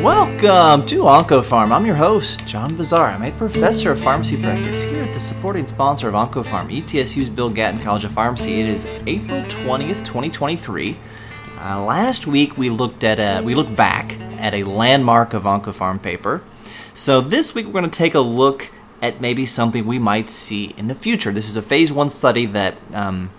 Welcome to OncoPharm. I'm your host, John Bossaer. I'm a professor of pharmacy practice here at the supporting sponsor of OncoPharm, ETSU's Bill Gatton College of Pharmacy. It is April 20th, 2023. Uh, last week we looked at a, we looked back at a landmark of OncoPharm paper. So this week we're going to take a look at maybe something we might see in the future. This is a phase one study that um,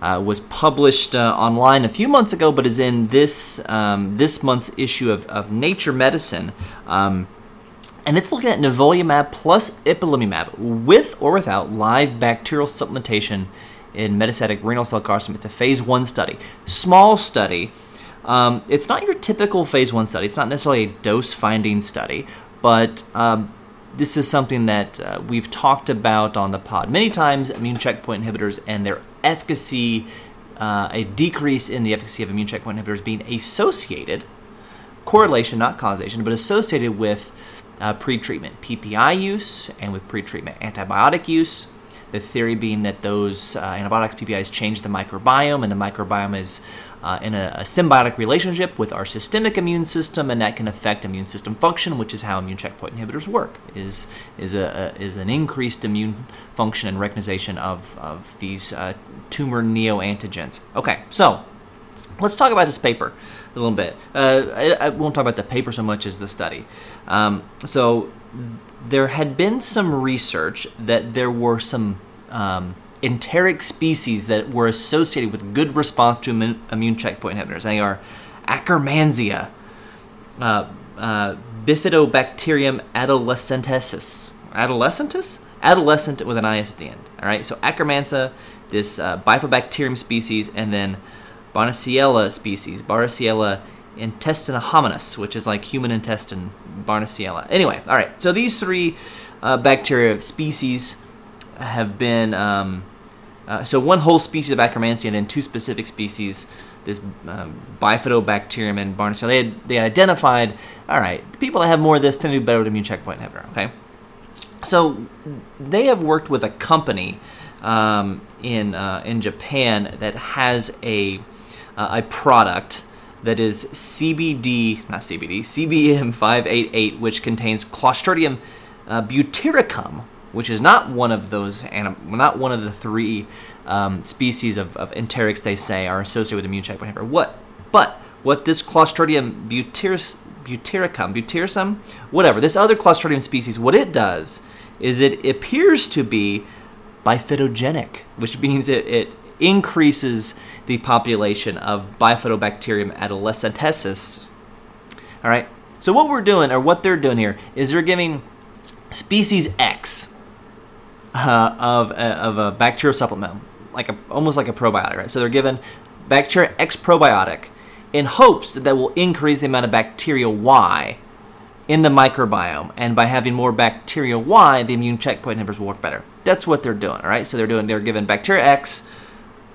uh, was published uh, online a few months ago, but is in this um, this month's issue of, of Nature Medicine. Um, and it's looking at nivolumab plus ipilimumab with or without live bacterial supplementation in metastatic renal cell carcinoma. It's a phase one study, small study. Um, it's not your typical phase one study. It's not necessarily a dose finding study, but um, this is something that uh, we've talked about on the pod many times immune checkpoint inhibitors and their efficacy, uh, a decrease in the efficacy of immune checkpoint inhibitors being associated, correlation, not causation, but associated with uh, pretreatment PPI use and with pretreatment antibiotic use. The theory being that those uh, antibiotics, PPIs, change the microbiome, and the microbiome is uh, in a, a, symbiotic relationship with our systemic immune system, and that can affect immune system function, which is how immune checkpoint inhibitors work. is is a, a is an increased immune function and recognition of of these uh, tumor neoantigens. Okay, so let's talk about this paper a little bit. Uh, I, I, won't talk about the paper so much as the study. Um, so there had been some research that there were some um, enteric species that were associated with good response to immune, immune checkpoint inhibitors. They are Akkermansia, uh, uh, Bifidobacterium adolescentis. Adolescentis? Adolescent with an IS at the end. All right, so Akkermansia, this uh, Bifidobacterium species, and then Barnesiella species, Barnesiella intestina hominis, which is like human intestine, Barnesiella. Anyway, all right, so these three uh, bacteria species have been um, uh, so one whole species of Akkermansia and then two specific species, this um, Bifidobacterium and Barnesiella. They had, they identified, all right, people that have more of this tend to do better with immune checkpoint inhibitor. Okay, so they have worked with a company um, in uh, in Japan that has a a product that is CBD, not CBD, CBM 588, which contains Clostridium uh, butyricum, which is not one of those anim- not one of the three um, species of, of enterics they say are associated with immune checkpoint inhibitor. What? But what this Clostridium butyricum, butyricum, whatever, this other Clostridium species, what it does is it appears to be bifidogenic, which means it, it increases the population of Bifidobacterium adolescentis. All right. So what we're doing, or what they're doing here, is they're giving species X uh, of, a, of a bacterial supplement, like a, almost like a probiotic, right? So they're given bacteria X probiotic in hopes that that will increase the amount of bacteria Y in the microbiome, and by having more bacteria Y, the immune checkpoint inhibitors will work better. That's what they're doing, all right? So they're doing they're given bacteria X,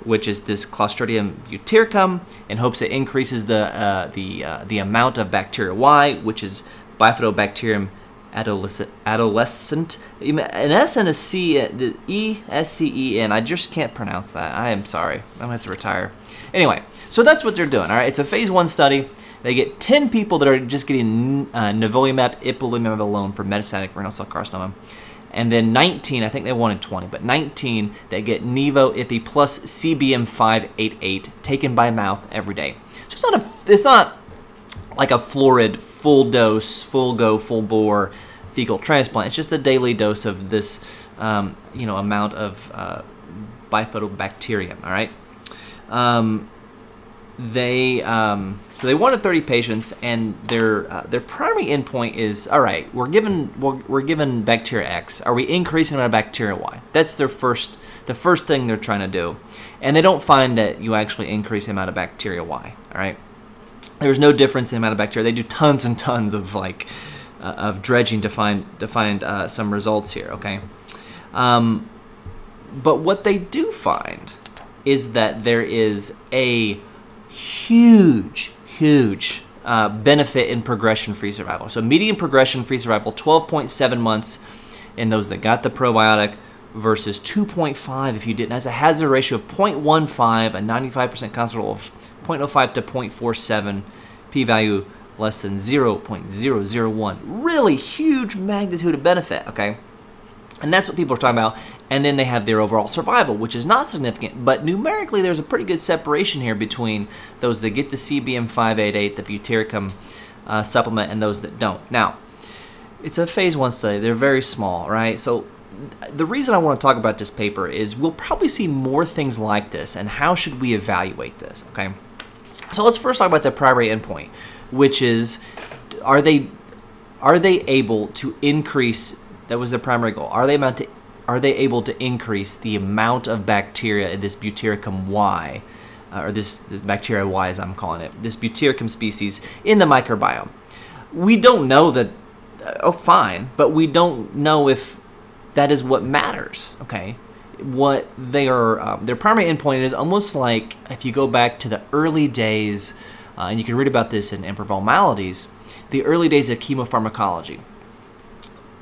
which is this Clostridium butyricum, in hopes it increases the uh, the uh, the amount of bacteria Y, which is Bifidobacterium adolescent, adolescent. An S and a C, the E S C E N. I just can't pronounce that. I am sorry. I'm gonna have to retire. Anyway, so that's what they're doing. All right, it's a phase one study. They get 10 people that are just getting uh, nivolumab, ipilimumab alone for metastatic renal cell carcinoma. And then 19, I think they wanted 20, but 19 they get Nivo Ipi plus CBM 588 taken by mouth every day. So it's not a, it's not like a florid full dose, full go, full bore fecal transplant. It's just a daily dose of this, um, you know, amount of uh, bifidobacterium. All right. Um, they um, so they wanted 30 patients, and their uh, their primary endpoint is all right. We're given we're, we're given bacteria X. Are we increasing the amount of bacteria Y? That's their first the first thing they're trying to do, and they don't find that you actually increase the amount of bacteria Y. All right there's no difference in the amount of bacteria. They do tons and tons of like uh, of dredging to find to find uh, some results here. Okay, um, but what they do find is that there is a huge, huge uh, benefit in progression-free survival. So median progression-free survival, 12.7 months in those that got the probiotic versus 2.5 if you didn't. Has a hazard ratio of 0.15, a 95% confidence of 0.05 to 0.47 p-value less than 0.001. Really huge magnitude of benefit, okay? And that's what people are talking about. And then they have their overall survival, which is not significant, but numerically there's a pretty good separation here between those that get the CBM 588, the butyricum uh, supplement, and those that don't. Now, it's a phase one study. They're very small, right? So the reason I want to talk about this paper is we'll probably see more things like this, and how should we evaluate this? Okay, so let's first talk about the primary endpoint, which is are they are they able to increase? That was the primary goal. Are they about to are they able to increase the amount of bacteria in this Butyricum Y, uh, or this bacteria Y as I'm calling it, this Butyricum species in the microbiome? We don't know that. Uh, oh, fine, but we don't know if that is what matters. Okay, what they are um, their primary endpoint is almost like if you go back to the early days, uh, and you can read about this in Emperor Maladies, the early days of chemopharmacology.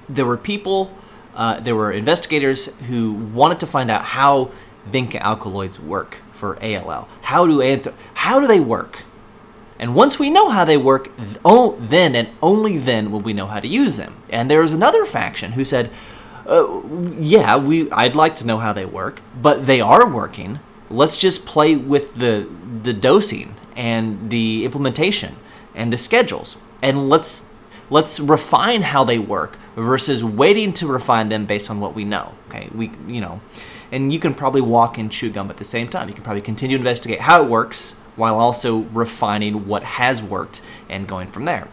There were people, uh, there were investigators who wanted to find out how vinca alkaloids work for ALL. How do anth- how do they work? And once we know how they work, oh, then and only then will we know how to use them. And there was another faction who said, uh, yeah, we I'd like to know how they work, but they are working. Let's just play with the the dosing and the implementation and the schedules, and let's let's refine how they work versus waiting to refine them based on what we know. Okay, we you know, and you can probably walk and chew gum at the same time. You can probably continue to investigate how it works while also refining what has worked and going from there.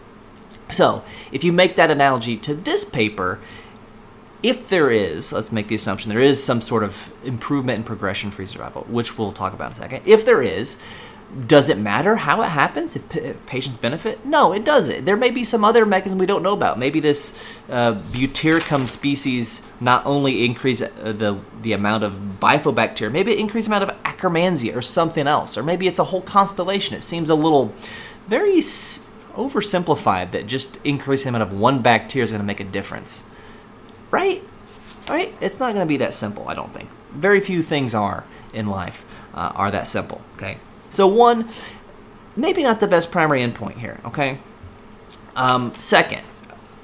So, if you make that analogy to this paper, if there is, let's make the assumption there is some sort of improvement in progression free survival, which we'll talk about in a second. If there is, does it matter how it happens if, p- if, patients benefit? No, it doesn't. There may be some other mechanism we don't know about. Maybe this uh, Butyricum species not only increase uh, the the amount of bifidobacteria, maybe it increase the amount of Akkermansia or something else, or maybe it's a whole constellation. It seems a little very s- oversimplified that just increasing the amount of one bacteria is going to make a difference. Right? Right? It's not going to be that simple, I don't think. Very few things are in life uh, are that simple, okay? So, one, maybe not the best primary endpoint here, okay? Um, second,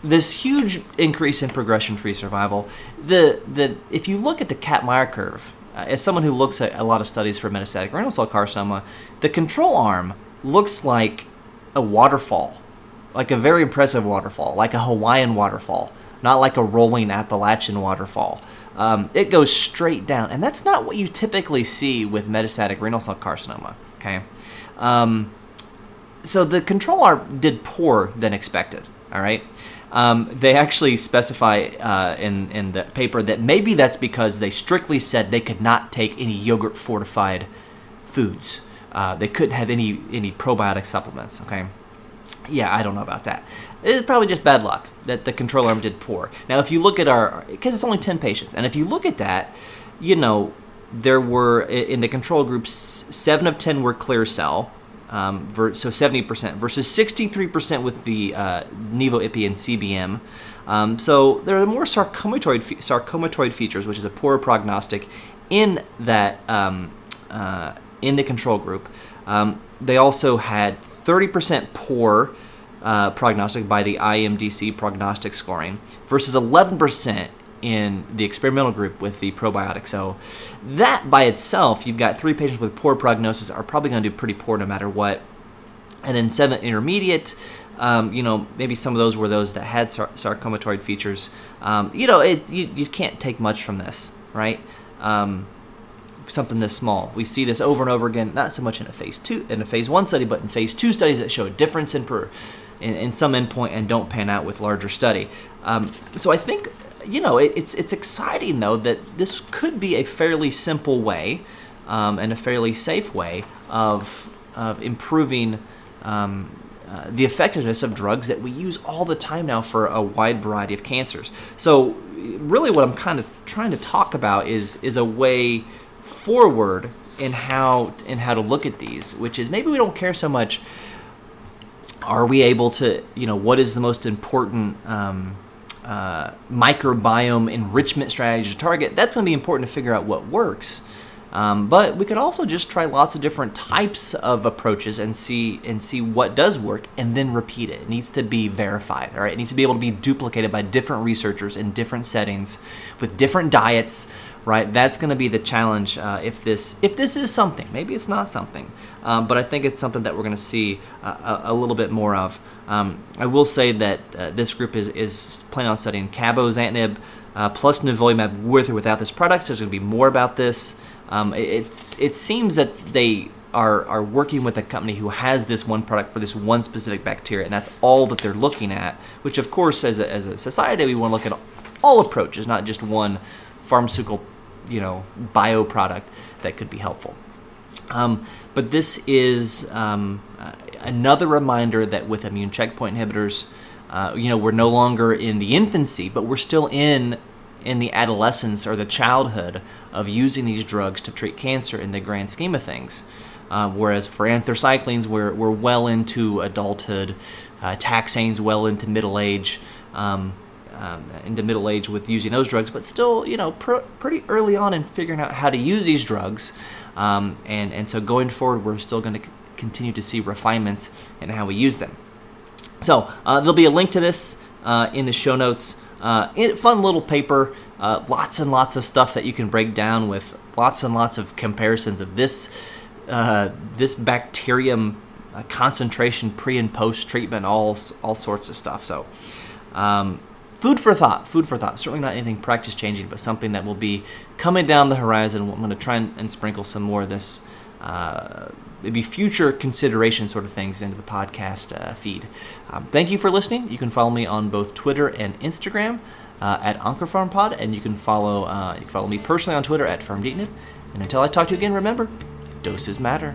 this huge increase in progression-free survival. The the if you look at the Kaplan-Meier curve, uh, as someone who looks at a lot of studies for metastatic renal cell carcinoma, the control arm looks like a waterfall, like a very impressive waterfall, like a Hawaiian waterfall not like a rolling Appalachian waterfall. Um, it goes straight down, and that's not what you typically see with metastatic renal cell carcinoma. Okay, um, so the control arm did poor than expected. All right. Um, they actually specify uh, in in the paper that maybe that's because they strictly said they could not take any yogurt fortified foods. Uh, they couldn't have any any probiotic supplements. Okay, yeah, I don't know about that. It's probably just bad luck that the control arm did poor. Now, if you look at our, because it's only 10 patients, and if you look at that, you know, there were, in the control group, 7 of 10 were clear cell, um, so 70%, versus 63% with the uh, Nivo IPI and CBM. Um, so there are more sarcomatoid, sarcomatoid features, which is a poor prognostic in that um, uh, in the control group. Um, they also had 30% poor uh, prognostic by the IMDC prognostic scoring versus 11% in the experimental group with the probiotic. So that by itself, you've got three patients with poor prognosis are probably going to do pretty poor no matter what. And then seven intermediate, um, you know, maybe some of those were those that had sar- sarcomatoid features. Um, you know, it, you, you can't take much from this, right? Um, something this small. We see this over and over again, not so much in a phase two, in a phase one study, but in phase two studies that show a difference in per, in, in some endpoint and don't pan out with larger study. Um, so I think you know it, it's it's exciting though that this could be a fairly simple way um, and a fairly safe way of of improving. Um, uh, the effectiveness of drugs that we use all the time now for a wide variety of cancers. So, really, what I'm kind of trying to talk about is is a way forward in how in how to look at these, which is maybe we don't care so much are we able to, you know, what is the most important um, uh, microbiome enrichment strategy to target? That's going to be important to figure out what works. Um, but we could also just try lots of different types of approaches and see and see what does work, and then repeat it. It needs to be verified. All right, it needs to be able to be duplicated by different researchers in different settings with different diets. Right, that's going to be the challenge uh, if this if this is something. Maybe it's not something, um, but I think it's something that we're going to see uh, a, a, little bit more of. Um, I will say that uh, this group is is planning on studying cabozantinib uh, plus nivolumab with or without this product. So there's going to be more about this. Um, it, it seems that they are, are working with a company who has this one product for this one specific bacteria, and that's all that they're looking at. Which, of course, as a, as a society, we want to look at all approaches, not just one pharmaceutical, you know, bio product that could be helpful. Um, but this is um, uh, another reminder that with immune checkpoint inhibitors, uh, you know, we're no longer in the infancy, but we're still in in the adolescence or the childhood of using these drugs to treat cancer in the grand scheme of things. Um, whereas for anthracyclines, we're, we're well into adulthood, uh, taxanes well into middle age, um, um, into middle age with using those drugs, but still, you know, pr- pretty early on in figuring out how to use these drugs. Um, and, and so going forward, we're still going to c- continue to see refinements in how we use them. So uh, there'll be a link to this uh, in the show notes. Uh, it, fun little paper, uh, lots and lots of stuff that you can break down with lots and lots of comparisons of this uh, this bacterium uh, concentration pre and post treatment, all all sorts of stuff. So. Um, food for thought. Food for thought. Certainly not anything practice changing, but something that will be coming down the horizon. I'm going to try and, and sprinkle some more of this, uh, maybe future consideration sort of things into the podcast uh, feed. Um, thank you for listening. You can follow me on both Twitter and Instagram uh, at OncoPharmPod, and you can follow uh, you can follow me personally on Twitter at PharmDNit. And until I talk to you again, remember, doses matter.